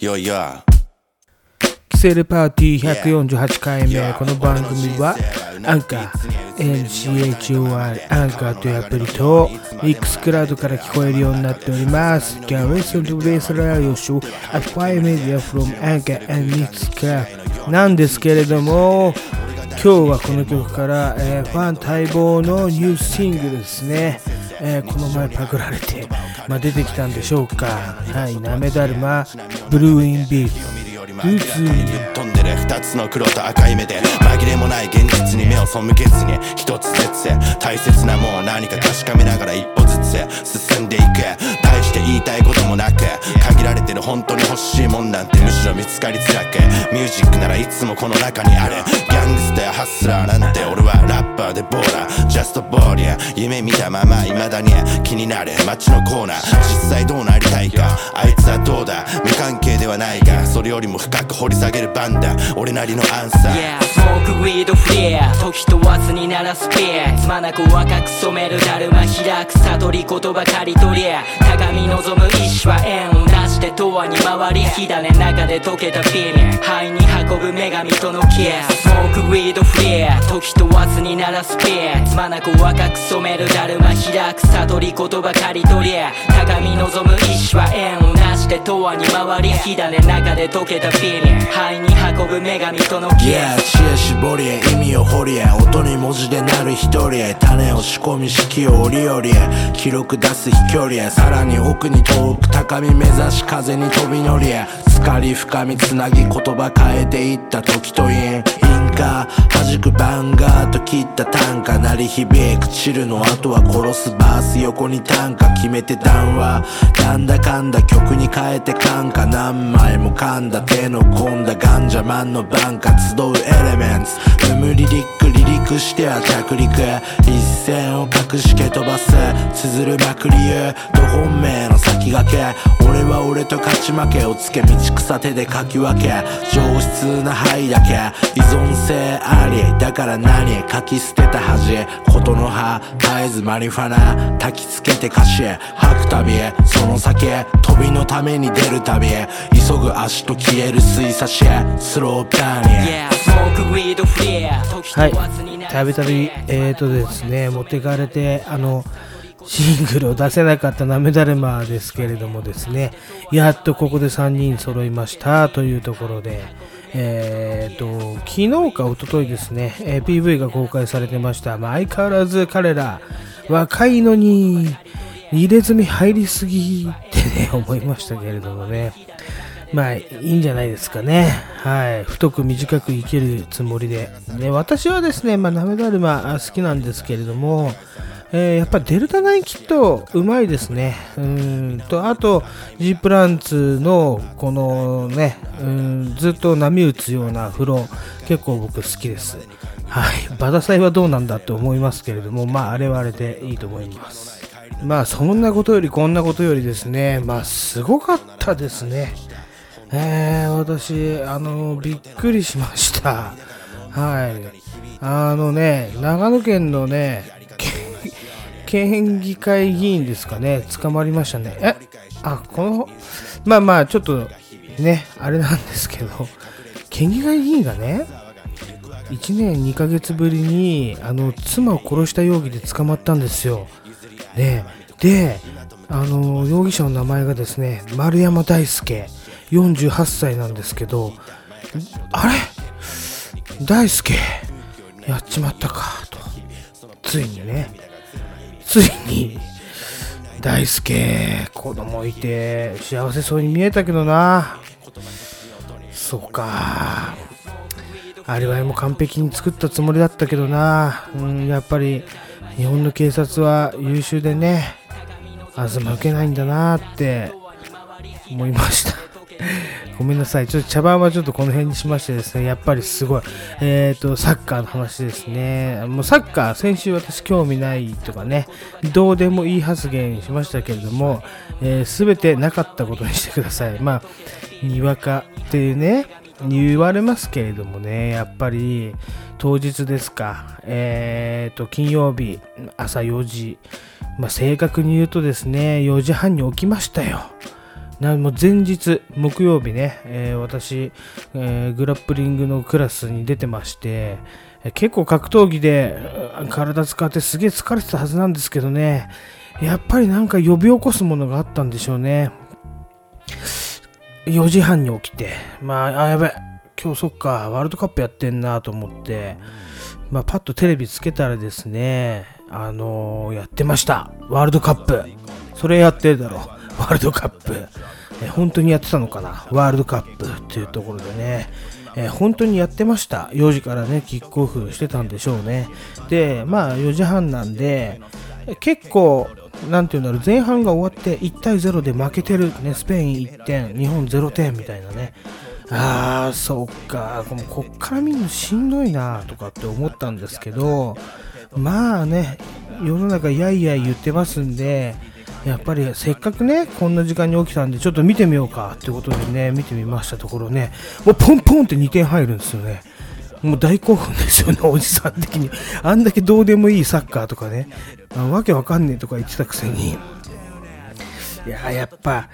Yo, yo. キセルパーティー148回目。この番組はアンカー NCHOR アンカーというアプリとミックラウドから聞こえるようになっております。Can listen to this radio show at 5 media from Anchor and Mixcloud なんですけれども今日はこの曲から、えーファン待望のニューシングルですね、えーこの前パクられて、まあ、出てきたんでしょうか。はいなめだるまブルーインビー。フルぶっ飛んでる二つの黒と赤い目で紛れもない現実に目を背けずに一つずつ大切なもんを何か確かめながら一歩ずつ進んでいく。大して言いたいこともなく。限られてる本当に欲しいもんなんてむしろ見つかりづらく。ミュージックならいつもこの中にある。ギャングスターハスラーなんて俺はラッパーでボーラー。ジャストボーリア。夢見たまま。未だに気になる。街のコーナー。実際どうなりたいか。あいつはどうだ。無関係ではないが。それよりも深く掘り下げる番だ。俺なりのアンサー。Yeah. スモークウィードフレア時問わずに鳴らすペア。つまなく若く染めるだるま開く悟り言葉借り取りや鏡望む意志は縁をして永遠に回り火種中で溶けたビーム肺に運ぶ女神とのケアスモークウィードフレア時問わずに鳴らすペアつまなく若く染めるだるま開く悟り言葉刈り取り。鏡望む意志は円をなして永遠に回り火種。中で溶けたビーム肺に運ぶ女神とのケア Yeah 知恵絞りへ意味を掘りへ音に文字でなる一人へ種を仕込み四季折々へ。記録出す飛距離へ。さらに奥に遠く高み目指し風に飛び乗りへ疲り深みつなぎ言葉変えていった時とインインカ弾くバンガーと切った短歌鳴り響くチルの後は殺すバース横に短歌決めて談話なんだかんだ曲に変えて感化何枚も噛んだ手の込んだガンジャマンの番歌集うエレメンツ生むリリック離陸しては着陸。一線を隠し蹴飛ばす。綴るまくりゆど本命の先駆け。俺は俺と勝ち負けをつけ道草手でかき分け。上質な灰だけ。依存性あり。だから何書き捨てた恥。ことの葉絶えずマリファナ。焚きつけて歌詞吐くたびその先飛びのために出るたび急ぐ足と消える水差しスローダーニ Yeah. はい。たびたびえーとですね持ってかれてあのシングルを出せなかったなめだるまですけれどもですねやっとここで3人揃いましたというところでえーと昨日か一昨日ですね、えー PV が公開されてました、まあ、相変わらず彼ら若いのに入れ墨入りすぎってね思いましたけれどもね。まあいいんじゃないですかね。はい。太く短く生きるつもりで。ね、私はですね、まあ、なめだるま好きなんですけれども、えーやっぱデルタナインキットうまいですね。うんと、あと、G プランツのこのね、うんずっと波打つような風呂、結構僕好きです。はい。バダサイはどうなんだって思いますけれども、まあ、あれはあれでいいと思います。まあ、そんなことよりこんなことよりですね、まあ、すごかったですね。えー、私、あの、びっくりしました。はい。あのね、長野県のね、県議会議員ですかね、捕まりましたね。え、あ、この、まあまあ、ちょっと、ね、あれなんですけど、県議会議員がね、1年2ヶ月ぶりに、あの、妻を殺した容疑で捕まったんですよ。ね、で、あの、容疑者の名前がですね、丸山大輔。48歳なんですけど、あれ？大輔、やっちまったか、と。ついにね、ついに、大輔、子供いて、幸せそうに見えたけどな。そうか。アリバイも完璧に作ったつもりだったけどな。うん、やっぱり、日本の警察は優秀でね、あずま受けないんだなって思いました。ごめんなさい。ちょっと茶番はちょっとこの辺にしましてですね、やっぱりすごい、えっ、と、サッカーの話ですね。もうサッカー、先週私興味ないとかね、どうでもいい発言しましたけれども、す、えー、てなかったことにしてください。まあ、にわかってね、言われますけれどもね、やっぱり当日ですか、えっ、と、金曜日、朝4時、まあ、正確に言うとですね、4時半に起きましたよ。なもう前日、木曜日ね、えー私、えーグラップリングのクラスに出てまして、え結構格闘技で体使ってすげえ疲れてたはずなんですけどね、やっぱりなんか呼び起こすものがあったんでしょうね。4時半に起きて、まあ、あ、やべ、今日そっか、ワールドカップやってんなと思って、まあ、パッとテレビつけたらですね、あのーやってました。ワールドカップ。それやってるだろ。ワールドカップ。え本当にやってたのかな？ワールドカップっていうところでね、えー本当にやってました？4時からね、キックオフしてたんでしょうね。で、まあ、4時半なんで、結構、なんていうんだろう、前半が終わって1対0で負けてる、ね、スペイン1点、日本0点みたいなね。ああ、そっか、このこっから見るのしんどいなとかって思ったんですけど、まあね、世の中やいやい言ってますんで、やっぱりせっかくね、こんな時間に起きたんで、ちょっと見てみようかってことでね、見てみましたところね、もうポンポンって2点入るんですよね。もう大興奮ですよね、おじさん的に。あんだけどうでもいいサッカーとかね、あわけわかんねえとか言ってたくせに。いや、やっぱ、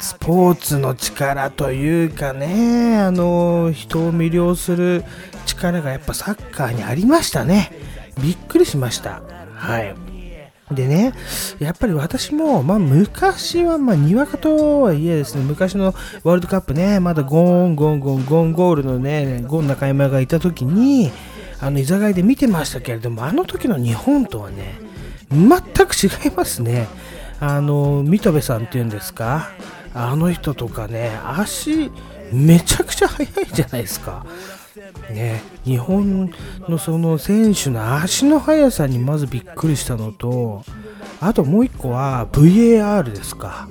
スポーツの力というかね、あの、人を魅了する力がやっぱサッカーにありましたね。びっくりしました。はい。でね、やっぱり私も、まあ昔は、まあにわかとはいえですね、昔のワールドカップね、まだゴーン、ゴン、ゴン、ゴンゴールのね、ゴン中山がいた時に、あの、居酒屋で見てましたけれども、あの時の日本とはね、全く違いますね。あの、三笘さんっていうんですかあの人とかね、足、めちゃくちゃ速いじゃないですか。ね、日本のその選手の足の速さにまずびっくりしたのと、あともう一個は VAR ですか。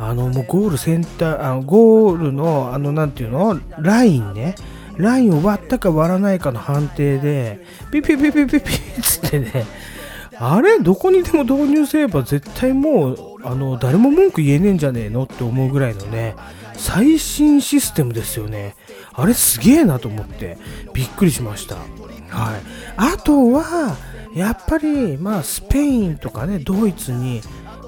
あのもうゴールセンター、あのゴールの、あのなていうの、ラインね、ラインを割ったか割らないかの判定で、ピピピピピピッつってね、あれどこにでも導入すれば絶対もうあの誰も文句言えねえんじゃねえの？って思うぐらいのね最新システムですよね。あれすげえなと思ってびっくりしました。はい。あとはやっぱりまあスペインとかねドイツに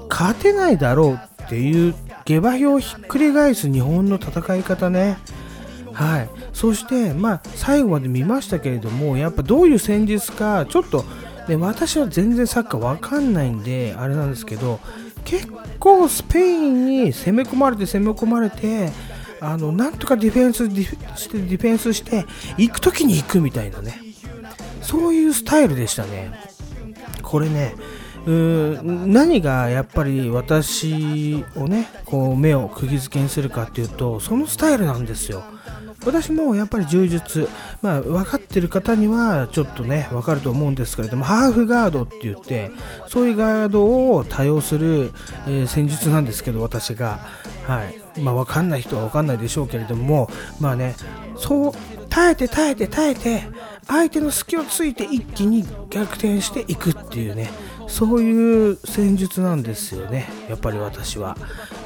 勝てないだろうっていう下馬評をひっくり返す日本の戦い方ね。はい、そして、まあ、最後まで見ましたけれども、やっぱどういう戦術か、ちょっと、ね、私は全然サッカーわかんないんで、あれなんですけど、結構スペインに攻め込まれて、攻め込まれて、あのなんとかディフェンスして、ディフェンスして、行くときに行くみたいなね、そういうスタイルでしたね。これね、うん何がやっぱり私をねこう目を釘付けにするかっていうとそのスタイルなんですよ。私もやっぱり柔術、まあ、分かってる方にはちょっとね分かると思うんですけれどもハーフガードって言ってそういうガードを多用する、えー戦術なんですけど私が。はい。まあ分かんない人は分かんないでしょうけれどもまあねそう耐えて耐えて耐えて相手の隙を突いて一気に逆転していくっていうねそういう戦術なんですよねやっぱり私は。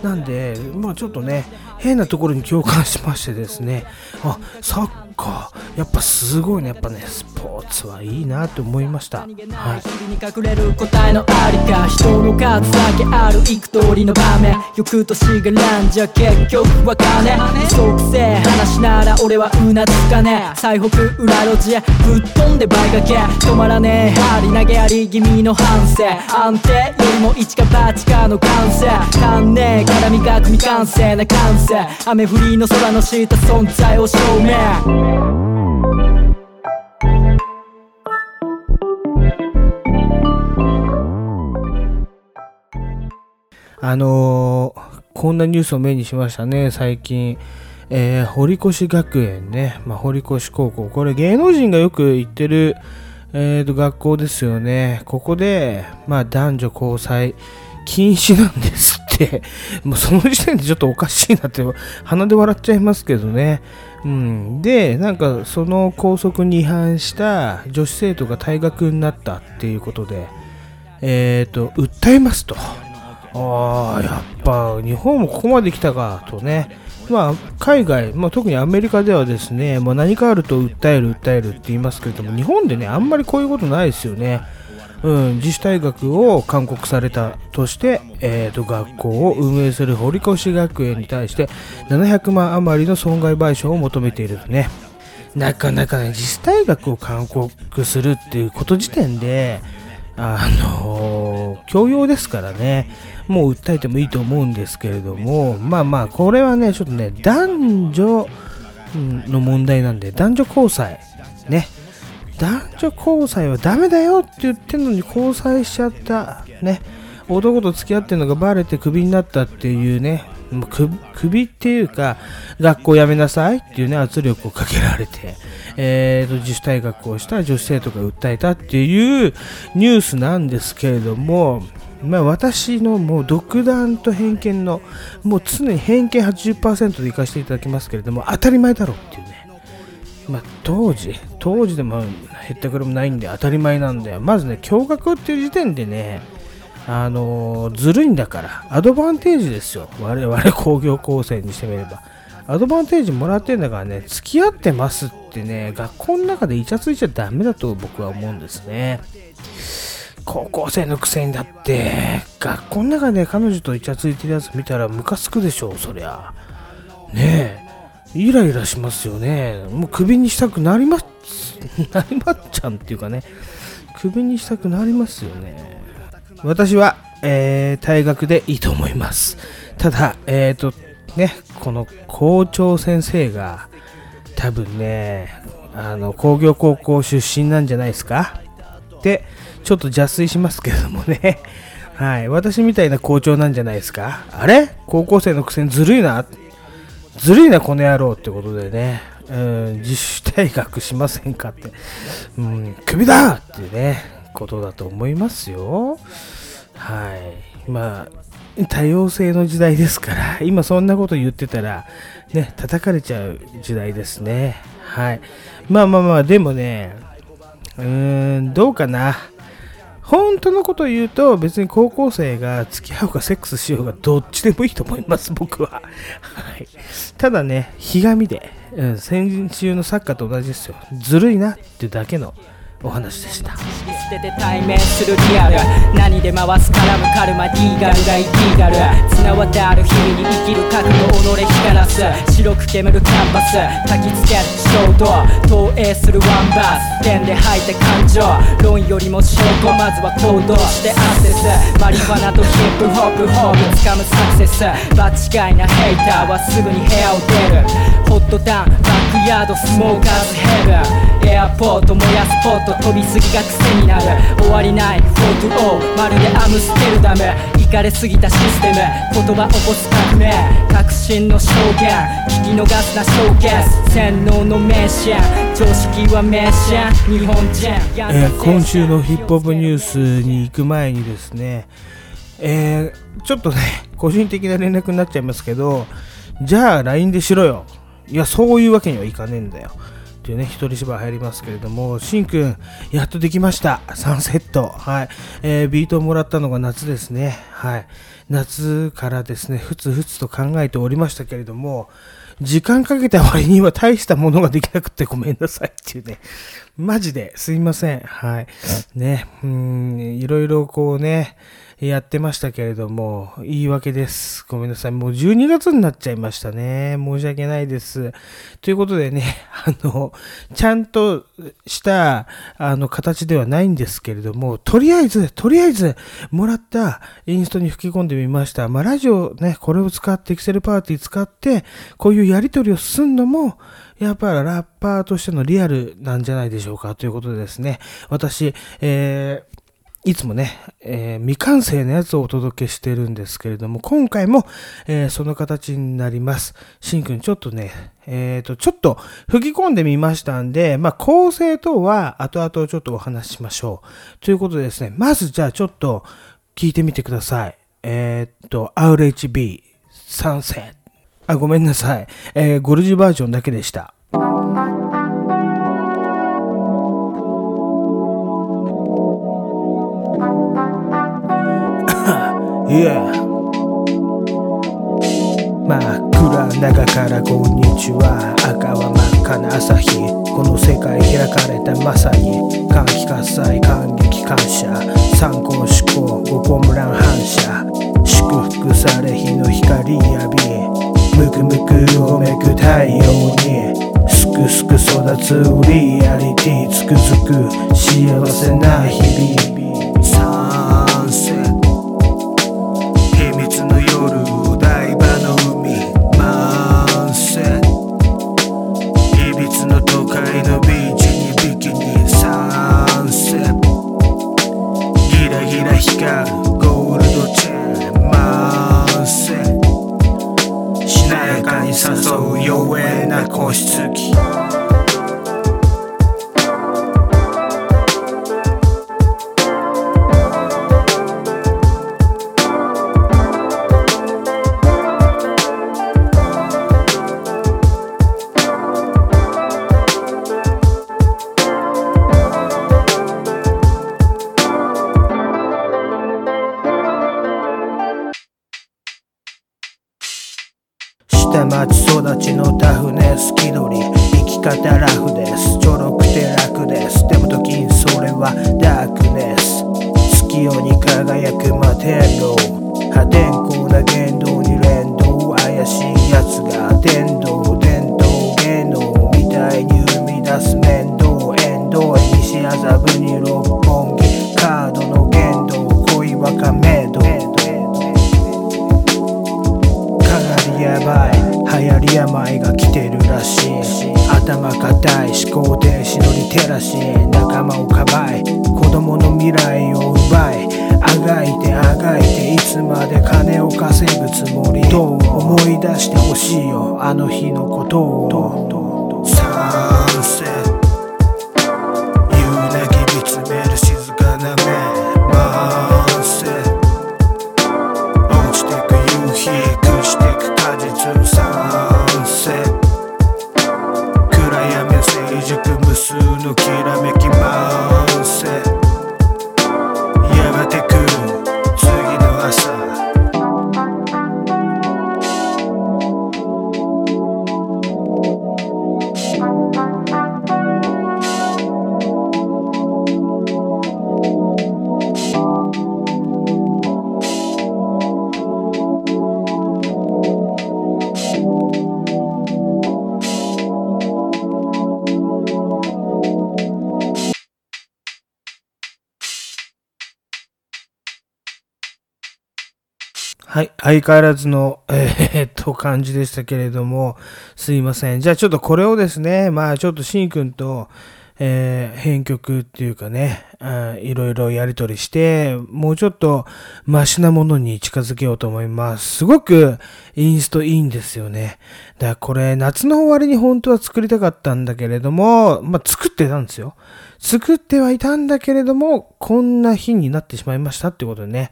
なんでまあちょっとね変なところに共感しましてですね。あサッカーやっぱすごいね。やっぱねスポーツはいいなと思いました。はい。日々に隠れる答えのありか人の数だけある幾通りの場面。欲としがらんじゃ結局は金嘘くせえ話なら俺はうなつかね最北裏路地へ。ぶっ飛んで倍掛け。止まらねえ。針投げあり気味の反省。安定よりも一か八かの完成足んねえ。絡みが未完成な感性。雨降りの空の下存在を証明あのーこんなニュースを目にしましたね、最近。えー堀越学園ね、まあ、堀越高校。これ芸能人がよく行ってる、えーと学校ですよね。ここで、まあ、男女交際禁止なんですて。もうその時点でちょっとおかしいなって、鼻で笑っちゃいますけどね。うん、で、なんかその校則に違反した女子生徒が退学になったっていうことで、えっ、と、訴えますと。ああ、やっぱ日本もここまで来たかとね、まあ、海外、まあ、特にアメリカではですね、まあ、何かあると訴える、訴えるって言いますけれども、日本でね、あんまりこういうことないですよね。うん、自主退学を勧告されたとして、えー、と学校を運営する堀越学園に対して700万余りの損害賠償を求めているとね。なかなかね自主退学を勧告するっていうこと時点であのー教養ですからね。もう訴えてもいいと思うんですけれどもまあまあこれはねちょっとね男女の問題なんで男女交際ね男女交際はダメだよって言ってんのに交際しちゃったね。男と付き合ってるのがバレてクビになったっていうね。もうクビっていうか学校辞めなさいっていうね圧力をかけられて、えー、と自主退学をした女子生徒が訴えたっていうニュースなんですけれどもまあ、私のもう独断と偏見のもう常に偏見80%でいかせていただきますけれども当たり前だろうっていうね。まあ、当時、当時でもへったくれもないんで当たり前なんだよ。まずね、驚愕っていう時点でね、あのーずるいんだから、アドバンテージですよ。我々工業高専にしてみれば。アドバンテージもらってんだからね、付き合ってますってね、学校の中でイチャついちゃダメだと僕は思うんですね。高校生のくせにだって、学校の中で彼女とイチャついてるやつ見たらムカつくでしょう、そりゃ。ねえ。イライラしますよね。もうクビにしたくなります、なりまっちゃんっていうかね、クビにしたくなりますよね。私は、えー退学でいいと思います。ただ、えっ、と、ね、この校長先生が、多分ね、あの、工業高校出身なんじゃないですかっ、ちょっと邪推しますけどもね。はい。私みたいな校長なんじゃないですかあれ？高校生のくせにずるいな。ずるいな、この野郎ってことでね。うん、自主退学しませんかって。うん、クビだっていうね、ことだと思いますよ。はい。まあ、多様性の時代ですから、今そんなこと言ってたら、ね、叩かれちゃう時代ですね。はい。まあまあまあ、でもね、うーん、どうかな。本当のこと言うと、別に高校生が付き合うかセックスしようがどっちでもいいと思います、僕は。はい。ただね、ひがみで、うん、先週のサッカーと同じですよ。ずるいなっていうだけのお話でした。捨てて対面するリアル何で回す絡むカルマディーガルがイティーガル綱渡る日々に生きる覚悟己光らす白く煙るキャンバス焚きつける衝動投影するワンバースペンで吐いて感情論よりも証拠まずは行動してアクセスマリファナとヒップホップホーム掴むサクセス場違いなヘイターはすぐに部屋を出るホットタウンバックヤードスモーカーズヘブンエアポート燃やすポット飛びすぎが癖になる終わりない4-2-0まるでアムステルダムイかれすぎたシステム言葉起こす革命革新の証言聞き逃すなショーケース洗脳の名シェン常識は名シェン日本人えー今週のヒップホップニュースに行く前にですね、えーちょっとね、個人的な連絡になっちゃいますけど、じゃあ LINE でしろよ。いや、そういうわけにはいかねえんだよ。っていうね、一人芝居入りますけれども、しんくん、やっとできました。3セット。はい。えービートをもらったのが夏ですね。はい。夏からですね、ふつふつと考えておりましたけれども、時間かけた割には大したものができなくてごめんなさいっていうね。マジですいません。はい。ね。うん、いろいろこうね、やってましたけれども、言い訳です。ごめんなさい。もう12月になっちゃいましたね。申し訳ないです。ということでね、あの、ちゃんとした、あの、形ではないんですけれども、とりあえず、とりあえず、もらったインストに吹き込んでみました。まあ、ラジオね、これを使って、エクセルパーティー使って、こういうやりとりをすんのも、やっぱりラッパーとしてのリアルなんじゃないでしょうかということでですね、私、えーいつもね、えー未完成のやつをお届けしてるんですけれども、今回も、えーその形になります。しんくん、ちょっとね、えっ、と、ちょっと吹き込んでみましたんで、まあ、構成等は後々ちょっとお話ししましょう。ということでですね、まずじゃあちょっと聞いてみてください。えっ、と、RHB 参戦。あ、ごめんなさい。えゴルジュバージョンだけでした。Yeah 真っ暗中からこんにちは。赤は真っ赤な朝日。この世界開かれたまさに歓喜喝采感激感謝。参考思考五コムラン反射。祝福され日の光浴びむくむくうめく太陽に。すくすく育つリアリティつくづく幸せな日々。相変わらずの、えーっと、感じでしたけれども、すいません。じゃあちょっとこれをですね、まあちょっとしんくんと、えー編曲っていうかね、いろいろやりとりして、もうちょっとマシなものに近づけようと思います。すごくインストいいんですよね。だからこれ、夏の終わりに本当は作りたかったんだけれども、まあ作ってたんですよ。作ってはいたんだけれども、こんな日になってしまいましたってことでね。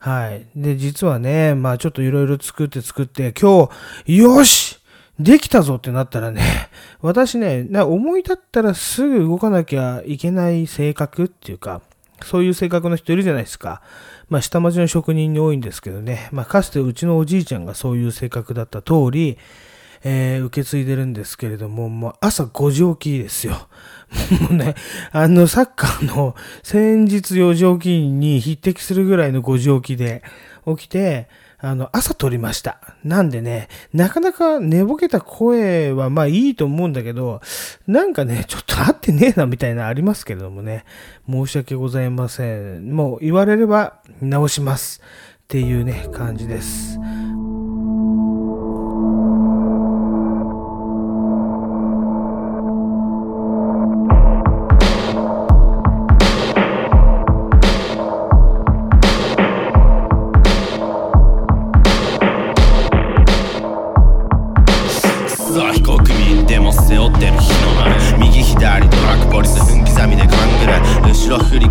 はい。で、実はね、まあちょっといろいろ作って作って、今日、よしできたぞってなったらね、私ね、思い立ったらすぐ動かなきゃいけない性格っていうか、そういう性格の人いるじゃないですか。まあ下町の職人に多いんですけどね、まあかつてうちのおじいちゃんがそういう性格だった通り、えー受け継いでるんですけれども、もう朝5時起きですよ。もうね、あの、サッカーの先日4時起きに匹敵するぐらいの5時起きで起きて、あの、朝撮りました。なんでね、なかなか寝ぼけた声はまあいいと思うんだけど、なんかね、ちょっと合ってねえなみたいなありますけれどもね、申し訳ございません。もう言われれば直します。っていうね、感じです。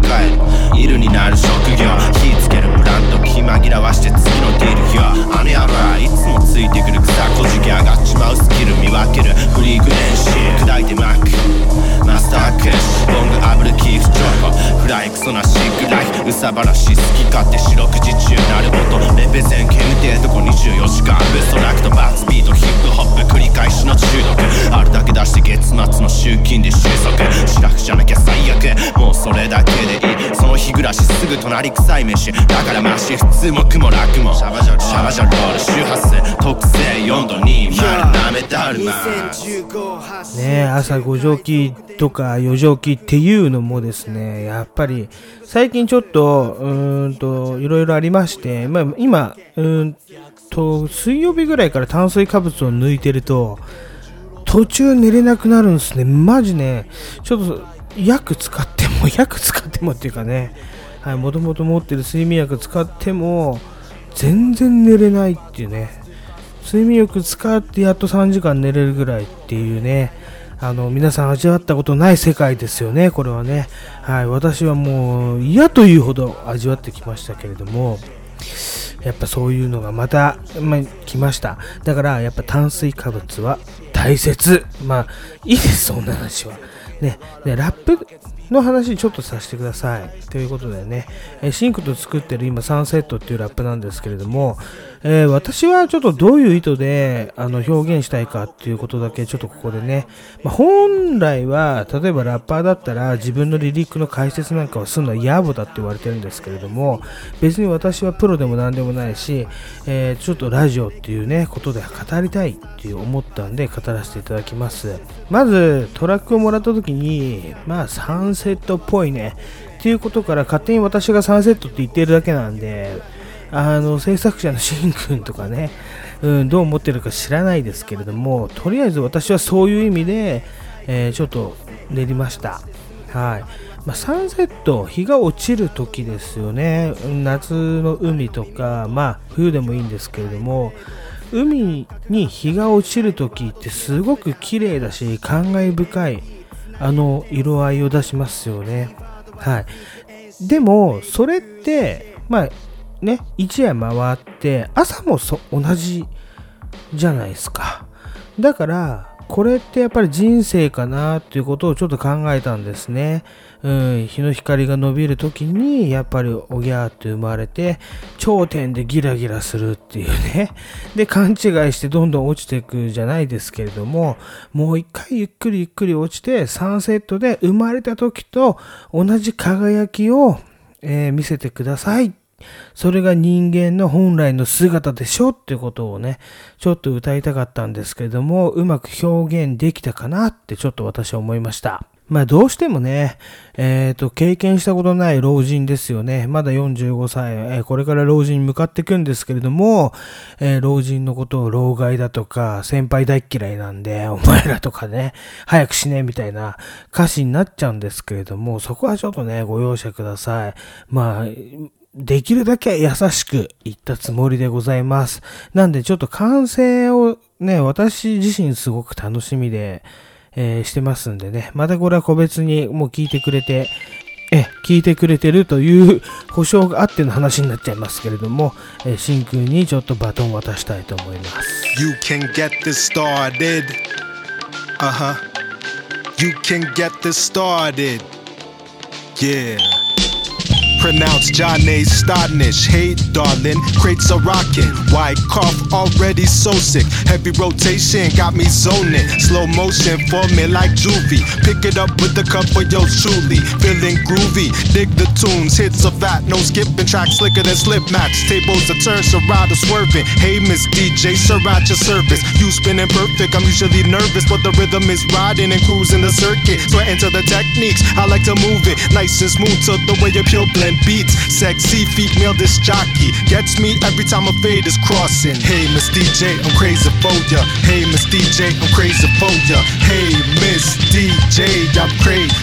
ろ振り返るになる職業火つけるブランド気紛らわして次のディールよあの野郎いつもついてくる草小じき上がっちまうスキル見分けるフリーク練習砕いてマックマスタークッシュボング炙るキーフチョコフライクソなシックライフうさばらし好き勝手四六時中なる音レペゼン煙てえとこ24時間ウストラクトバーツビートヒップホップ繰り返しの中毒あるだけ出して月末の集金で収束シラフじゃなきゃ最悪もうそれだすぐ隣臭い飯。だからマシ普通も雲楽も。シャバジャロ。シャバジャロール周波数特性4度2丸なめだるまね朝5時起きとか4時起きっていうのもですねやっぱり最近ちょっとうーんといろいろありまして、まあ、今うーんと水曜日ぐらいから炭水化物を抜いてると途中寝れなくなるんですね。マジねちょっと薬使っても薬使ってもっていうかねはいもともと持ってる睡眠薬使っても全然寝れないっていうね。睡眠薬使ってやっと3時間寝れるぐらいっていうね。あの皆さん味わったことない世界ですよねこれはね。はい私はもう嫌というほど味わってきましたけれどもやっぱそういうのがまた、まあ、来ました。だからやっぱ炭水化物は大切。まあいいですそんな話は。ね。でラップの話ちょっとさせてください。ということでね。シンクと作ってる今サンセットっていうラップなんですけれども、えー私はちょっとどういう意図であの表現したいかっていうことだけちょっとここでね、まあ、本来は例えばラッパーだったら自分のリリックの解説なんかをするのは野暮だって言われてるんですけれども別に私はプロでも何でもないし、えーちょっとラジオっていうねことで語りたいっていう思ったんで語らせていただきます。まずトラックをもらった時にまあサンセットっぽいね。っていうことから勝手に私がサンセットって言ってるだけなんであの制作者のしんくんとかね、うん、どう思ってるか知らないですけれどもとりあえず私はそういう意味で、えーちょっと練りました。はい。まあ、サンセット日が落ちる時ですよね。夏の海とかまあ冬でもいいんですけれども海に日が落ちる時ってすごく綺麗だし感慨深いあの色合いを出しますよね。はい。でもそれってまあね一夜回って朝もそ同じじゃないですかだからこれってやっぱり人生かなっていうことをちょっと考えたんですね。うん、日の光が伸びる時にやっぱりおぎゃーって生まれて頂点でギラギラするっていうね。で勘違いしてどんどん落ちていくじゃないですけれどももう一回ゆっくりゆっくり落ちてサンセットで生まれた時と同じ輝きを、えー見せてくださいそれが人間の本来の姿でしょっていうことをね、ちょっと歌いたかったんですけれども、うまく表現できたかなってちょっと私は思いました。まあどうしてもね、えっ、と、経験したことない老人ですよね。まだ45歳、えーこれから老人に向かっていくんですけれども、えー老人のことを老害だとか、先輩大嫌いなんで、お前らとかね、早く死ねみたいな歌詞になっちゃうんですけれども、そこはちょっとね、ご容赦ください。まあ、できるだけ優しく言ったつもりでございます。なんでちょっと完成をね、私自身すごく楽しみで、えーしてますんでね、またこれは個別にもう聞いてくれて、え、聞いてくれてるという 保証があっての話になっちゃいますけれども、えー、しんくんにちょっとバトン渡したいと思います。You can get this started. Uh huh. You can get this started. Yeah. Pronounce Johnny Stodnish. Hey, darling, crates are rocking. Why cough already so sick? Heavy rotation got me zoning. Slow motion for me like juvie. Pick it up with a cup of yo truly. Feeling groovy. Dig the tunes, hits are fat. No skipping tracks slicker than slip mats. Tables are turned, Serato swerving. Hey, Miss DJ, sir, at your service. You spinning perfect. I'm usually nervous, but the rhythm is riding and cruising the circuit. I enter the techniques. I like to move it nice and smooth to the way you pure blend beats. Sexy female disc jockey gets me every time a fade is crossing. Hey, Miss DJ, I'm crazy for ya. Hey, Miss DJ, I'm crazy for ya. Hey, Miss DJ, I'm crazy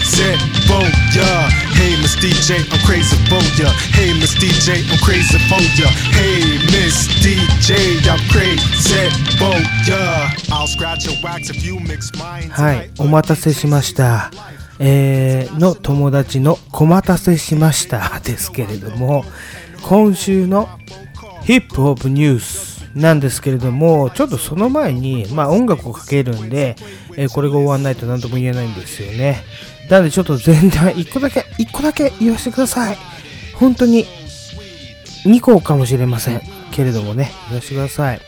for ya. Hey, Miss DJ, I'm crazy for ya. Hey, Miss DJ, I'm crazy for ya. Hey, Miss DJ, I'm crazy for ya. I'll scratch your wax if you mix mine. はい、お待たせしました。 えー、の友達の小待たせしました ですけれども、今週のヒップホップニュースなんですけれども、ちょっとその前に、まあ音楽をかけるんで、えーこれが終わんないと何とも言えないんですよね。なのでちょっと全体1個だけ、1個だけ言わせてください。本当に2個かもしれません。けれどもね、言わせてください。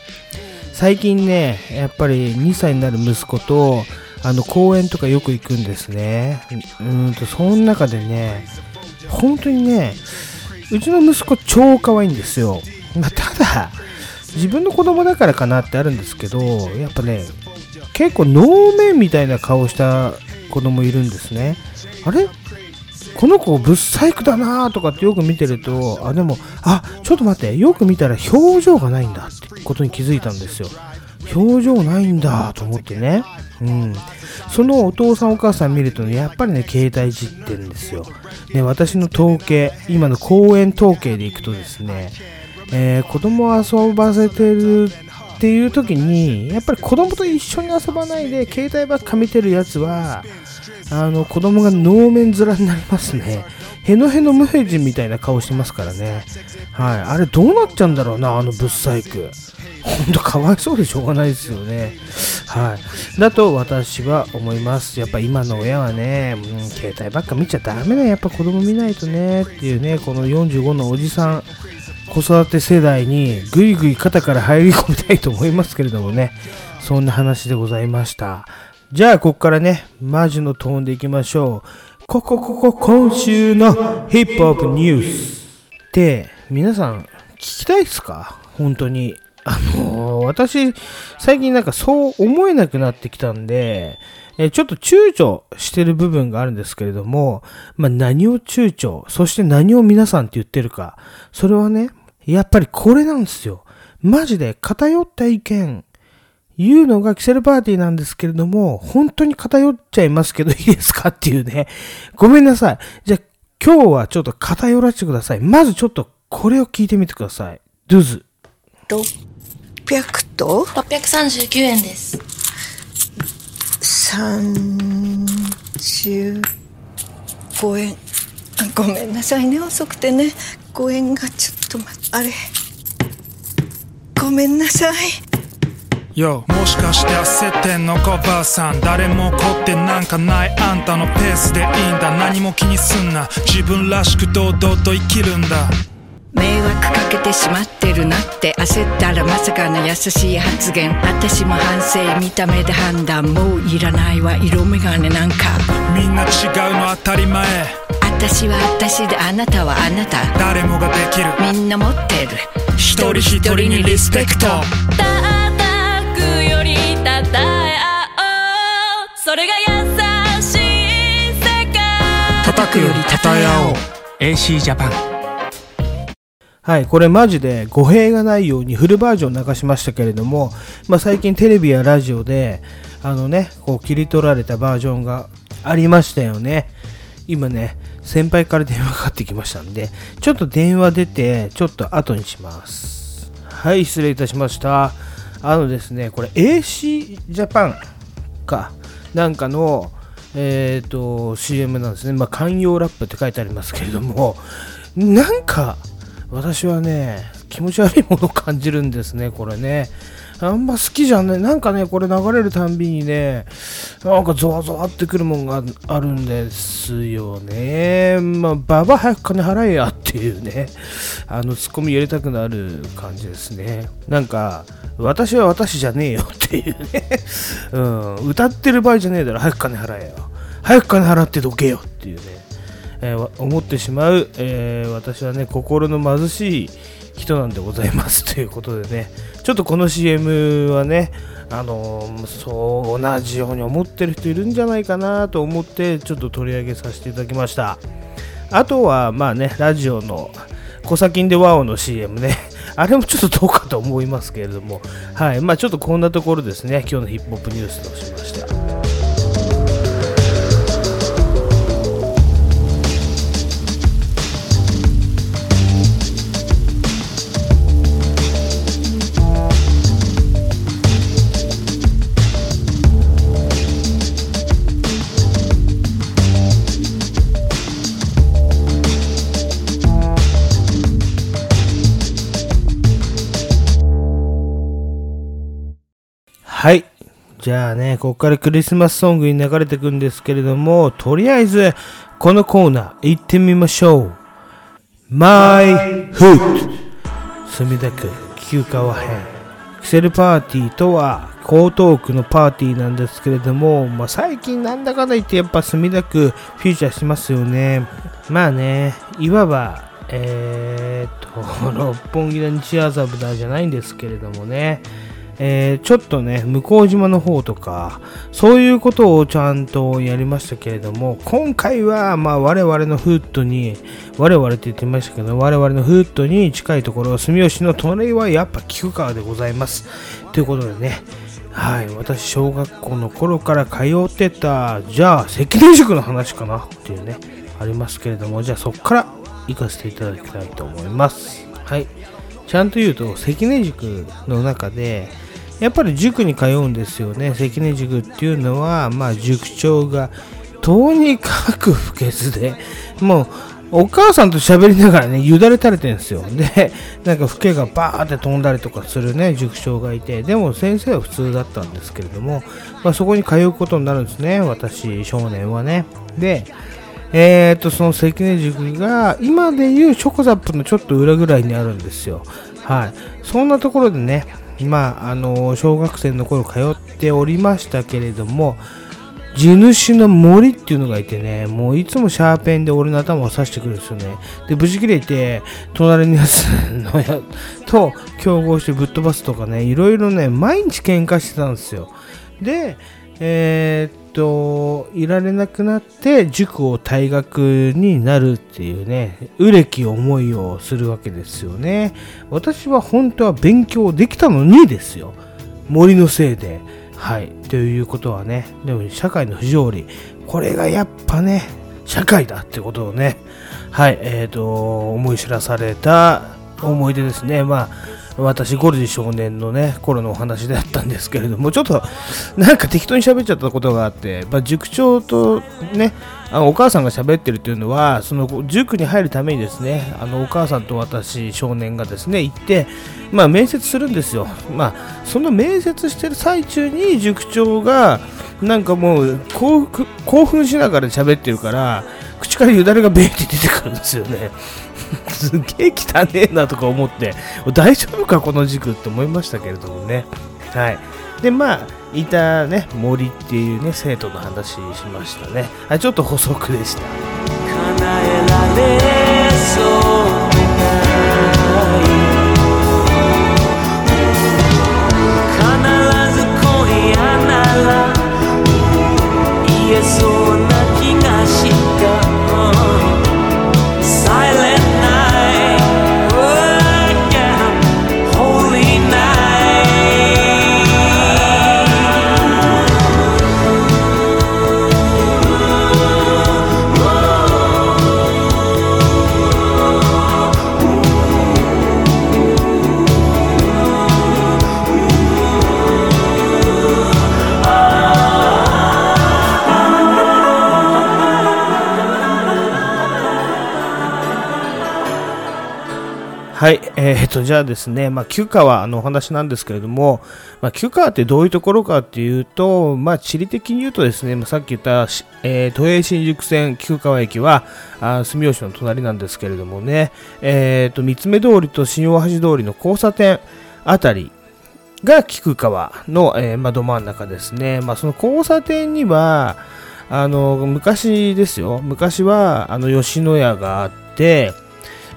最近ね、やっぱり2歳になる息子と、あの、公園とかよく行くんですね。うんと、その中でね、本当にね、うちの息子超可愛いんですよ。まあ、ただ、自分の子供だからかなってあるんですけど、やっぱね、結構能面みたいな顔した子供いるんですね。あれ？この子ぶっ細工だなとかってよく見てると、あ、でも、あ、ちょっと待って、よく見たら表情がないんだってことに気づいたんですよ。表情ないんだと思ってね。うん。そのお父さんお母さん見るとね、やっぱりね、携帯いじってるんですよ。ね、私の統計、今の公園統計でいくとですね、えー、子供を遊ばせてるっていう時に、やっぱり子供と一緒に遊ばないで、携帯ばっか見てるやつは、あの、子供が能面面になりますね。へのへの無平人みたいな顔してますからね。はい。あれどうなっちゃうんだろうな、あのブッサイク。ほんとかわいそうでしょうがないですよね。はい。だと私は思います。やっぱ今の親はね、うん、携帯ばっか見ちゃダメだ。やっぱ子供見ないとね、っていうね、この45のおじさん、子育て世代にぐいぐい肩から入り込みたいと思いますけれどもね、そんな話でございました。じゃあ、ここからね、マジのトーンでいきましょう。ここ、ここ、今週のヒップホップニュースって、皆さん聞きたいですか？本当に。あのー、私、最近なんかそう思えなくなってきたんで、えちょっと躊躇してる部分があるんですけれども、まあ、何を躊躇、そして何を皆さんって言ってるか、それはね、やっぱりこれなんですよ。マジで偏った意見、言うのがキセルパーティーなんですけれども、本当に偏っちゃいますけどいいですかっていうね。ごめんなさい。じゃあ今日はちょっと偏らせてください。まずちょっとこれを聞いてみてください。ドゥズ。600と ?639 円です。35円。ごめんなさいね、遅くてね。5円がちょっと待って、あれ。ごめんなさい。よもしかして焦ってんのかばあさん誰も怒ってなんかないあんたのペースでいいんだ何も気にすんな自分らしく堂々と生きるんだ迷惑かけてしまってるなって焦ったらまさかの優しい発言。私も反省見た目で判断。もういらないわ色眼鏡なんか。みんな違うの当たり前。私は私であなたはあなた。誰もができる。みんな持ってる。一人一人にリスペクト。それが優しい世界叩くより叩え合おう AC ジャパンはい、これマジで語弊がないようにフルバージョン流しましたけれども、まあ、最近テレビやラジオで、あのね、こう切り取られたバージョンがありましたよね。今ね、先輩から電話かかってきましたんで、ちょっと電話出て、ちょっと後にします。はい、失礼いたしました。あのですね、これ AC ジャパンか。なんかの、えっ、ー、と、CM なんですね。まあ、寛容ラップって書いてありますけれども、なんか、私はね、気持ち悪いものを感じるんですね、これね。あんま好きじゃない。なんかね、これ流れるたんびにね、なんかゾワゾワってくるもんがあるんですよね。まあ、ババ早く金払えやっていうね、あの、ツッコミ入れたくなる感じですね。なんか、私は私じゃねえよっていうね、うん、歌ってる場合じゃねえだろ、早く金払えよ。早く金払ってどけよっていうね、えー、思ってしまう、えー、私はね、心の貧しい人なんでございます。ということでね、ちょっとこの CM はね、あの、そう同じように思ってる人いるんじゃないかなと思ってちょっと取り上げさせていただきました。あとはまあねラジオの「コサキンでワオ」の CM ね。あれもちょっとどうかと思いますけれども。はい。まあちょっとこんなところですね。今日のヒップホップニュースとしましたはい。じゃあね、ここからクリスマスソングに流れてくんですけれども、とりあえず、このコーナー行ってみましょう。マイフット墨田区旧川編。クセルパーティーとは、江東区のパーティーなんですけれども、まあ、最近なんだかんだ言ってやっぱ墨田区フィーチャーしますよね。まあね、いわばえー、と、六本木の日麻布だじゃないんですけれどもね、えー、ちょっとね、向島の方とか、そういうことをちゃんとやりましたけれども、今回は、まあ、我々のフットに、我々って言ってましたけど、我々のフットに近いところ、住吉の隣はやっぱ菊川でございます。ということでね、はい、私、小学校の頃から通ってた、じゃあ、関根塾の話かな？っていうね、ありますけれども、じゃあそこから行かせていただきたいと思います。はい。ちゃんと言うと、関根塾の中で、やっぱり塾に通うんですよね。関根塾っていうのは、まあ、塾長が、とにかく不潔で、もう、お母さんと喋りながらね、よだれ垂れてるんですよ。で、なんか、フケがバーって飛んだりとかするね、塾長がいて、でも先生は普通だったんですけれども、まあ、そこに通うことになるんですね、私、少年はね。で、えーと、その関根塾が、今でいうチョコザップのちょっと裏ぐらいにあるんですよ。はい。そんなところでね、まあ、あの、小学生の頃通っておりましたけれども、地主の森っていうのがいてね、もういつもシャーペンで俺の頭を刺してくるんですよね。で、無事切れて、隣のやつのやと競合してぶっ飛ばすとかね、いろいろね、毎日喧嘩してたんですよ。で、えー、っと、いられなくなって塾を退学になるっていうね、うれき思いをするわけですよね。私は本当は勉強できたのにですよ。森のせいで。はい。ということはね、でも社会の不条理。これがやっぱね、社会だってことをね、はい、えっ、ー、と、思い知らされた思い出ですね。まあ、私、ゴルジ少年のね、頃のお話だったんですけれども、ちょっと、なんか適当に喋っちゃったことがあって、まあ、塾長とね、あのお母さんが喋ってるっていうのは、その塾に入るためにですね、あのお母さんと私、少年がですね、行って、まあ、面接するんですよ。まあ、その面接してる最中に塾長が、なんかもう興奮しながら喋ってるから、口からよだれがベーって出てくるんですよね。すげえ汚ねえなとか思って、大丈夫かこの軸って思いましたけれどもね。はい。で、まあ、いたね、森っていうね、生徒の話しましたね。はい、ちょっと補足でした。叶えられそうはい、えー、と、じゃあですね、まあ、旧川のお話なんですけれども、まあ、旧川ってどういうところかっていうと、まあ、地理的に言うとですね、まあ、さっき言った、えー、都営新宿線旧川駅は、あ住吉の隣なんですけれどもね、えー、と、三つ目通りと新大橋通りの交差点あたりが菊川の、えー、まあ、ど真ん中ですね。まあ、その交差点には、あの、昔ですよ。昔は、あの、吉野家があって、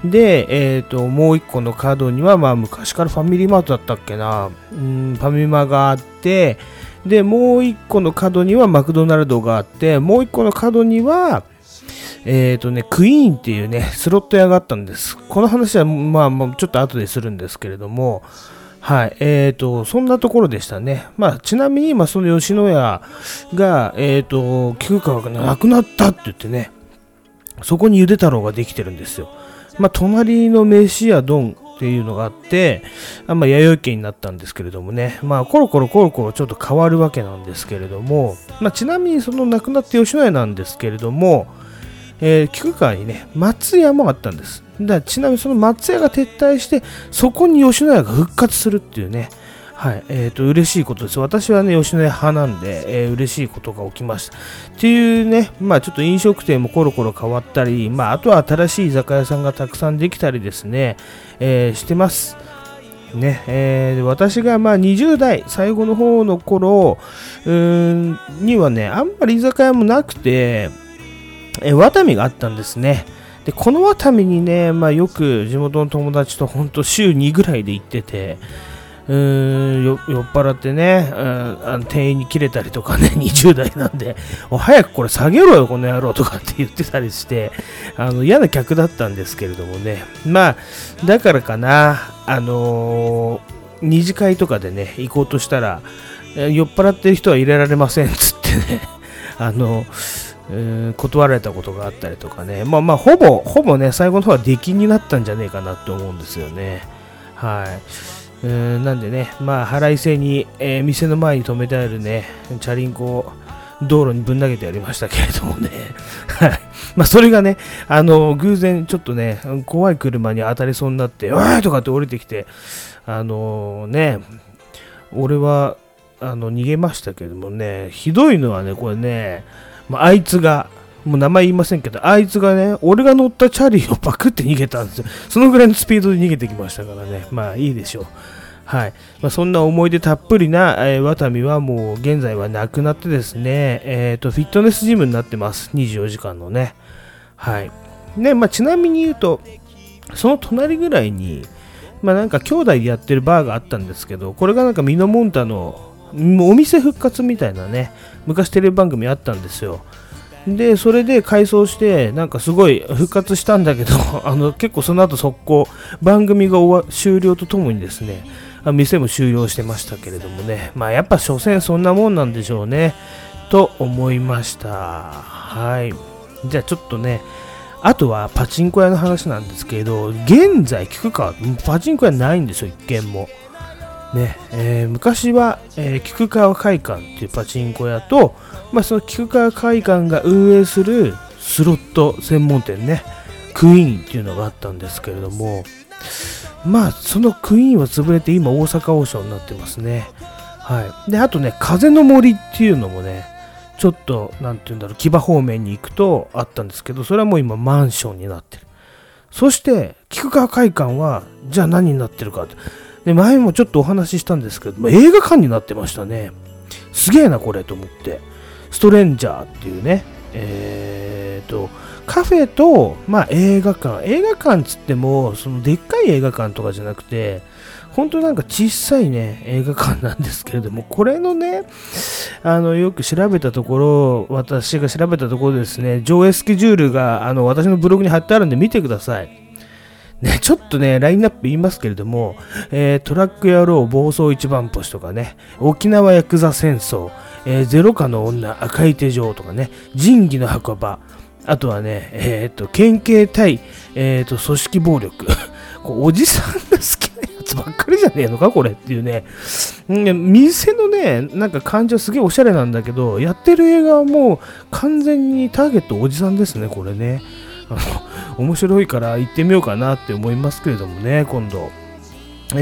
で、え、ー、と、もう一個の角には、まあ、昔からファミリーマートだったっけな、うん、ファミマがあって、で、もう一個の角にはマクドナルドがあって、もう一個の角には、えっ、ー、とね、クイーンっていうね、スロット屋があったんです。この話は、まあ、まあ、ちょっと後でするんですけれども、はい。えっ、ー、と、そんなところでしたね。まあ、ちなみに、まあ、その吉野家が、えっ、ー、と、菊川がなくなったって言ってね、そこにゆで太郎ができてるんですよ。まあ、隣の飯屋ドンっていうのがあって、あまあ、弥生家になったんですけれどもね、まあ、コロコロコロコロちょっと変わるわけなんですけれども、まあ、ちなみにその亡くなった吉野家なんですけれども、えー、菊川にね、松屋もあったんです。だちなみにその松屋が撤退して、そこに吉野家が復活するっていうね、はい、えっ、ー、と、嬉しいことです。私はね、吉野家派なんで、えー、嬉しいことが起きました。っていうね、まあちょっと飲食店もコロコロ変わったり、まああとは新しい居酒屋さんがたくさんできたりですね、えー、してます。ね、えー、私がまあ20代最後の方の頃うんにはね、あんまり居酒屋もなくて、えー、ワタミがあったんですね。でこの熱海にね、まあ、よく地元の友達と本当週2ぐらいで行ってて酔っ払ってね、店員に切れたりとかね 20代なんで早くこれ下げろよこの野郎とかって言ってたりしてあの嫌な客だったんですけれどもねまあだからかなあのー二次会とかでね行こうとしたら酔っ払ってる人は入れられませんっつってね あのー断られたことがあったりとかね、まあまあ、ほぼ、ほぼね、最後の方は出禁になったんじゃねえかなって思うんですよね。はい。うんなんでね、まあ、払い制に、えー店の前に止めてあるね、チャリンコを道路にぶん投げてやりましたけれどもね。はい。まあ、それがね、あの、偶然ちょっとね、怖い車に当たりそうになって、おいとかって降りてきて、あのね、俺は、あの、逃げましたけれどもね、ひどいのはね、これね、まあ、あいつが、もう名前言いませんけど、あいつがね、俺が乗ったチャリをパクって逃げたんですよ。そのぐらいのスピードで逃げてきましたからね。まあいいでしょう。はい。まあ、そんな思い出たっぷりな、えー、ワタミはもう現在はなくなってですね、えっ、と、フィットネスジムになってます。24時間のね。はい。ね、まあちなみに言うと、その隣ぐらいに、まあなんか兄弟でやってるバーがあったんですけど、これがなんかミノモンタのお店復活みたいなね、昔テレビ番組あったんですよ。で、それで改装して、なんかすごい復活したんだけど、あの結構その後速攻、番組が終了とともにですね、店も終了してましたけれどもね、まあやっぱ所詮そんなもんなんでしょうね、と思いました。はい。じゃあちょっとね、あとはパチンコ屋の話なんですけど、現在聞くか、パチンコ屋ないんですよ、一軒も。ねえー昔は、えー菊川会館っていうパチンコ屋と、まあ、その菊川会館が運営するスロット専門店ね、クイーンっていうのがあったんですけれども、まあ、そのクイーンは潰れて今大阪王将になってますね。はい。で、あとね、風の森っていうのもね、ちょっと、なんて言うんだろう、木場方面に行くとあったんですけど、それはもう今マンションになってる。そして、菊川会館は、じゃあ何になってるかって。で、前もちょっとお話ししたんですけど、まあ映画館になってましたね。すげえな、これと思って。ストレンジャーっていうね、えーと、カフェと、まあ映画館。映画館つっても、そのでっかい映画館とかじゃなくて、本当なんか小さいね、映画館なんですけれども、これのね、あの、よく調べたところ、私が調べたところですね、上映スケジュールが、あの、私のブログに貼ってあるんで見てください。ね、ちょっとね、ラインナップ言いますけれども、えートラック野郎暴走一番星とかね、沖縄ヤクザ戦争、えーゼロ化の女赤い手錠とかね、仁義の墓場、あとはね、えっ、と、県警対、えっ、と、組織暴力。おじさんが好きなやつばっかりじゃねえのか？これっていうね。店のね、なんか感じはすげえおしゃれなんだけど、やってる映画はもう完全にターゲットおじさんですね、これね。あ の面白いから行ってみようかなって思いますけれどもね、今度。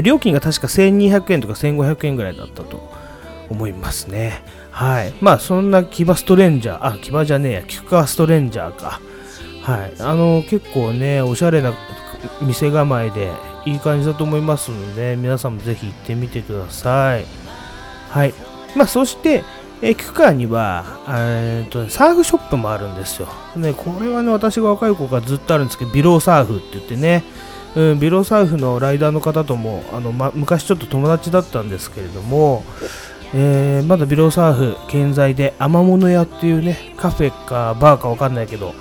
料金が確か1200円とか1500円ぐらいだったと思いますね。はい。まあ、そんなキバストレンジャー、あ、キバじゃねえや、菊川ストレンジャーか。はい。あの、結構ね、おしゃれな店構えでいい感じだと思いますので、皆さんもぜひ行ってみてください。はい。まあ、そして、え菊川には、えーとねサーフショップもあるんですよ。ね、これはね、私が若い子からずっとあるんですけど、ビローサーフって言ってね、うん、ビローサーフのライダーの方ともあの、ま、昔ちょっと友達だったんですけれども、えーまだビローサーフ健在で雨物屋っていうねカフェかバーかわかんないけど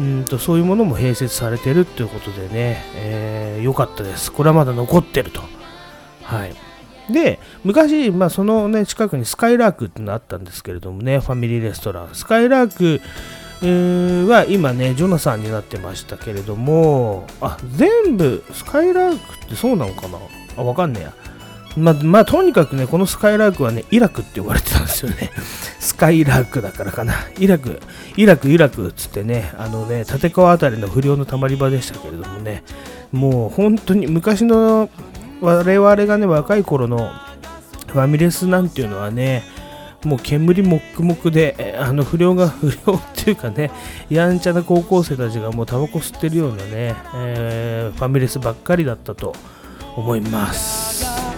うんとそういうものも併設されてるっていうことでね、えー、よかったです。これはまだ残ってると。はい。で昔、まあ、その、ね、近くにスカイラークってのあったんですけれどもねファミリーレストラン。スカイラークーは今ね、ジョナサンになってましたけれども、あ、全部、スカイラークってそうなのかな？あ、わかんねえや。まあ、まあ、とにかくね、このスカイラークはね、イラクって呼ばれてたんですよね。スカイラークだからかな。イラク、イラク、イラクっつってね、あのね、立川あたりの不良のたまり場でしたけれどもね、もう本当に昔の我々がね、若い頃のファミレスなんていうのはね、もう煙もっくもくで、えあの不良が 不良っていうかね、やんちゃな高校生たちがもうタバコ吸ってるようなね、えーファミレスばっかりだったと思います。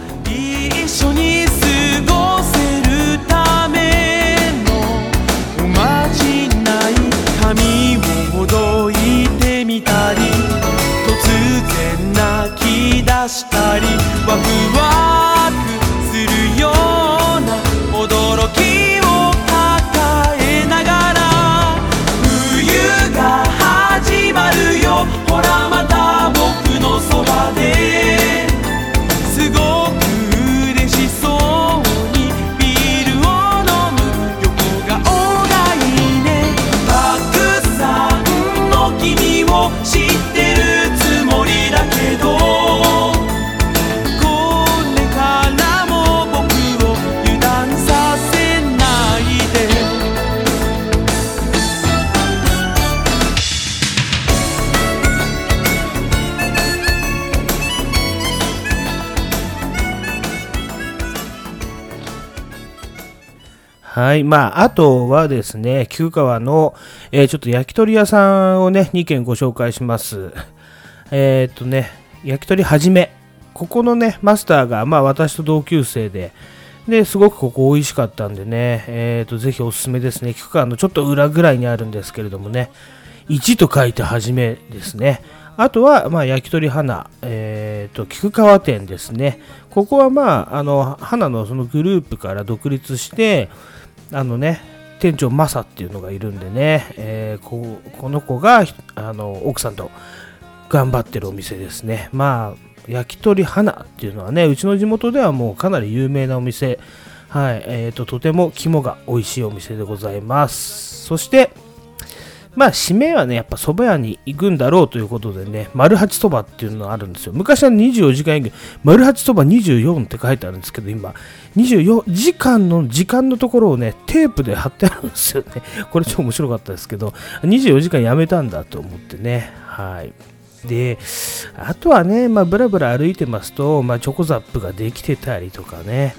はい。まあ、あとはですね、旧川の、えーちょっと焼き鳥屋さんをね、2軒ご紹介します。えっとね、焼き鳥はじめ。ここのね、マスターが、まあ、私と同級生で、で、すごくここ美味しかったんでね、えーっと、ぜひおすすめですね。菊川のちょっと裏ぐらいにあるんですけれどもね、1と書いてはじめですね。あとは、まあ、焼き鳥花、えー、と、菊川店ですね。ここは、まあ、あの、花のそのグループから独立して、あのね、店長マサっていうのがいるんでね、えーここの子が、あの、奥さんと頑張ってるお店ですね。まあ、焼き鳥花っていうのはね、うちの地元ではもうかなり有名なお店。はい、えー、と、とても肝が美味しいお店でございます。そして、まあ、締めはね、やっぱ蕎麦屋に行くんだろうということでね、丸八蕎麦っていうのがあるんですよ。昔は24時間営業、丸八蕎麦24って書いてあるんですけど、今、24時間の時間のところをね、テープで貼ってあるんですよね。これ超面白かったですけど、24時間やめたんだと思ってね、はい。で、あとはね、まあ、ブラブラ歩いてますと、まあ、チョコザップができてたりとかね、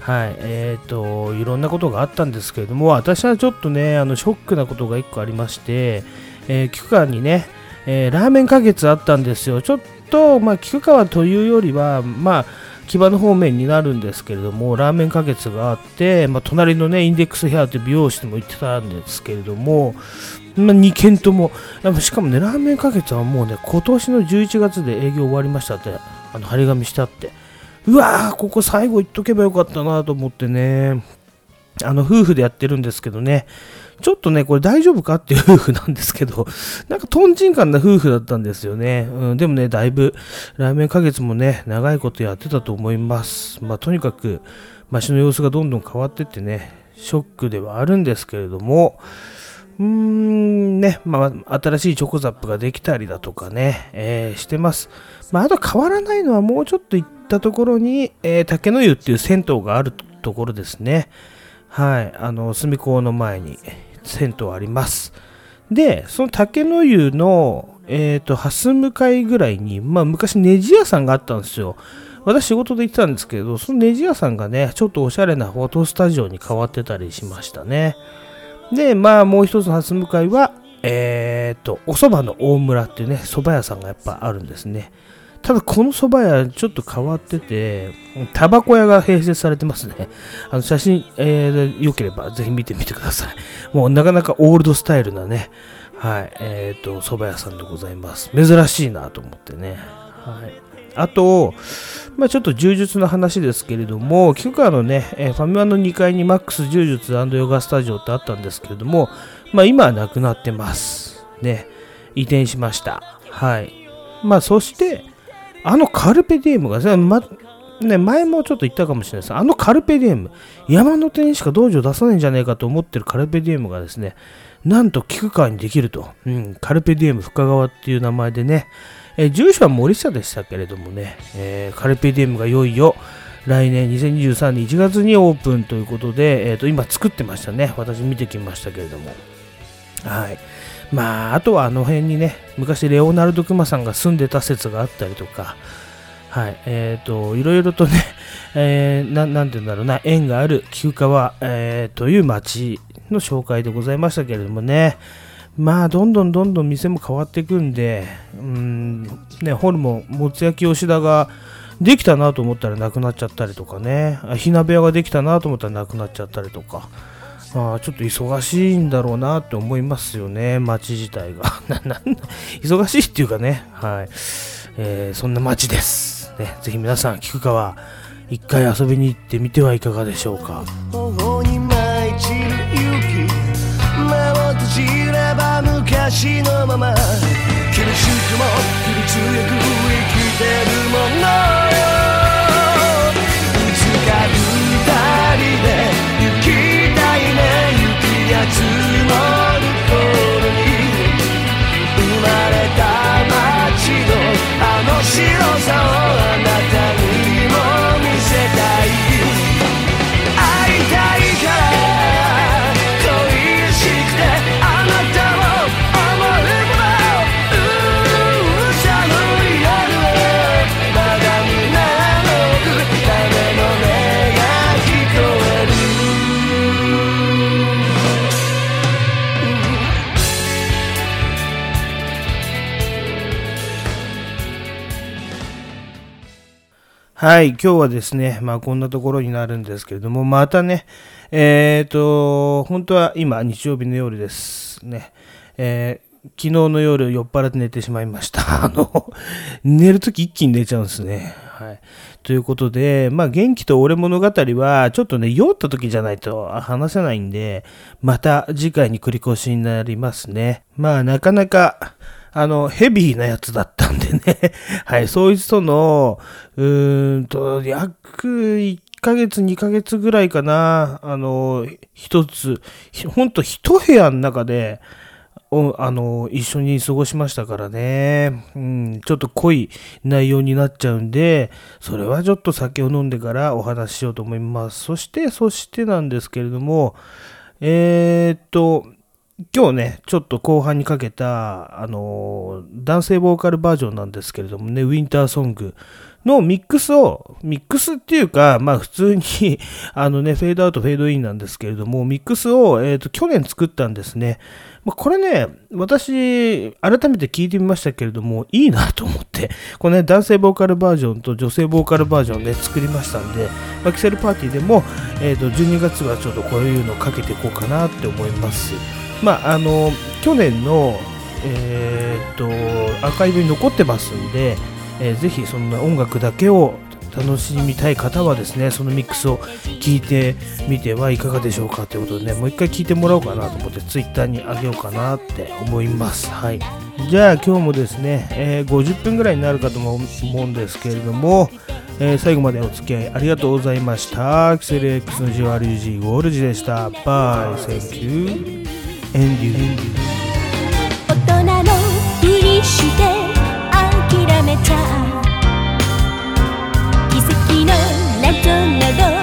はい、えっ、と、いろんなことがあったんですけれども、私はちょっとね、あの、ショックなことが1個ありまして、えー、菊川にね、えーラーメン花月あったんですよ。ちょっと、まあ、菊川というよりは、まあ、木場の方面になるんですけれども、ラーメン花月があって、まあ、隣のね、インデックスヘアという美容室にも行ってたんですけれども、まあ、2軒とも、しかもね、ラーメン花月はもうね、今年の11月で営業終わりましたって、あの、張り紙してあって、うわー、ここ最後行っとけばよかったなと思ってね、あの、夫婦でやってるんですけどね、ちょっとね、これ大丈夫かっていう夫婦なんですけど、なんかトンチンカンな夫婦だったんですよね。うん、でもね、だいぶ、ラーメン花月もね、長いことやってたと思います。まあ、とにかく、街の様子がどんどん変わってってね、ショックではあるんですけれども、うーんね、まあ、新しいチョコザップができたりだとかね、えーしてます。まあ、あと変わらないのはもうちょっと行ったところに、えー竹の湯っていう銭湯があるところですね。はい、あの、隅港の前に銭湯あります。で、その竹の湯の、えっ、と、蓮向かいぐらいに、まあ、昔ネジ屋さんがあったんですよ。私仕事で行ってたんですけど、そのネジ屋さんがね、ちょっとおしゃれなフォトスタジオに変わってたりしましたね。で、まあ、もう一つの蓮向かいは、えっ、と、お蕎麦の大村っていうね、蕎麦屋さんがやっぱあるんですね。ただ、この蕎麦屋、ちょっと変わってて、タバコ屋が併設されてますね。あの写真、えー、良ければぜひ見てみてください。もうなかなかオールドスタイルなね、はい、えっ、と、蕎麦屋さんでございます。珍しいなと思ってね。はい。あと、まあちょっと柔術の話ですけれども、菊川のね、えーファミマの2階にマックス柔術ヨガスタジオってあったんですけれども、まあ今はなくなってます。ね、移転しました。はい。まあそして、あのカルペディエムがね、ま、ね、前もちょっと言ったかもしれないです。あのカルペディエム、山手にしか道場出さないんじゃないかと思ってるカルペディエムがですね、なんと菊川にできると。うん、カルペディエム深川っていう名前でね、え住所は森下でしたけれどもね、えーカルペディエムがいよいよ来年2023年1月にオープンということで、えー、と今作ってましたね。私見てきましたけれども。はい。まあ、あとはあの辺にね、昔レオナルド・クマさんが住んでた説があったりとか、はい、えっ、と、いろいろとね、えーななんて言うんだろうな、縁がある旧川、えーという町の紹介でございましたけれどもね、まあ、どんどんどんどん店も変わっていくんで、うん、ね、ホルモン、もつ焼き吉田ができたなと思ったらなくなっちゃったりとかね、あ火鍋屋ができたなと思ったらなくなっちゃったりとか、あちょっと忙しいんだろうなって思いますよね、街自体が。忙しいっていうかね、はい。えーそんな街です。ね、ぜひ皆さん、菊川、一回遊びに行ってみてはいかがでしょうか。頬に舞い散る雪目を閉じれば昔のまま厳しくも切り強く生きてるもの生まれた街のあの白さをあなたにはい、今日はですね、まあこんなところになるんですけれども、またね、えっ、と、本当は今日曜日の夜ですね。えー昨日の夜酔っ払って寝てしまいました。あの、寝るとき一気に寝ちゃうんですね。はい。ということで、まあ元気と俺物語は、ちょっとね、酔った時じゃないと話せないんで、また次回に繰り越しになりますね。まあなかなか、あの、ヘビーなやつだったんでね。はい、そいつとの、うーんと、約1ヶ月、2ヶ月ぐらいかな。あの、一つ、ほんと一部屋の中で、あの、一緒に過ごしましたからね。うん、ちょっと濃い内容になっちゃうんで、それはちょっと酒を飲んでからお話ししようと思います。そして、そしてなんですけれども、えー、っと、今日ね、ちょっと後半にかけた、あの、男性ボーカルバージョンなんですけれどもね、ウィンターソングのミックスを、ミックスっていうか、まあ普通に、あのね、フェードアウト、フェードインなんですけれども、ミックスを、えっ、と、去年作ったんですね。まあ、これね、私、改めて聞いてみましたけれども、いいなと思って、このね、男性ボーカルバージョンと女性ボーカルバージョンで作りましたんで、マキセルパーティーでも、えっ、と、12月はちょっとこういうのをかけていこうかなって思います。まあ、あの、去年の、えっ、と、アーカイブに残ってますんで、えーぜひそんな音楽だけを楽しみたい方はですね、そのミックスを聞いてみてはいかがでしょうかということでね、もう一回聞いてもらおうかなと思って、ツイッターにあげようかなって思います。はい。じゃあ今日もですね、えー50分ぐらいになるかと思うんですけれども、えー最後までお付き合いありがとうございました。キセル X の GRUG ウォルジでした。バイ、Thank you, and you. 大人のふりして諦めちゃう奇跡の謎など